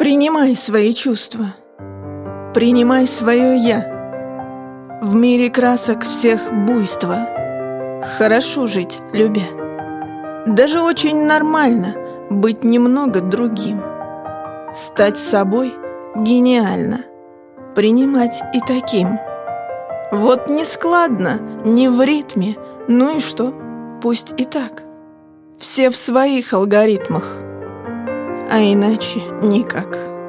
Принимай свои чувства. Принимай свое «я». В мире красок всех буйства. Хорошо жить, любя. Даже очень нормально быть немного другим. Стать собой гениально. Принимать и таким. Вот не складно, не в ритме. Ну и что? Пусть и так. Все в своих алгоритмах а иначе никак.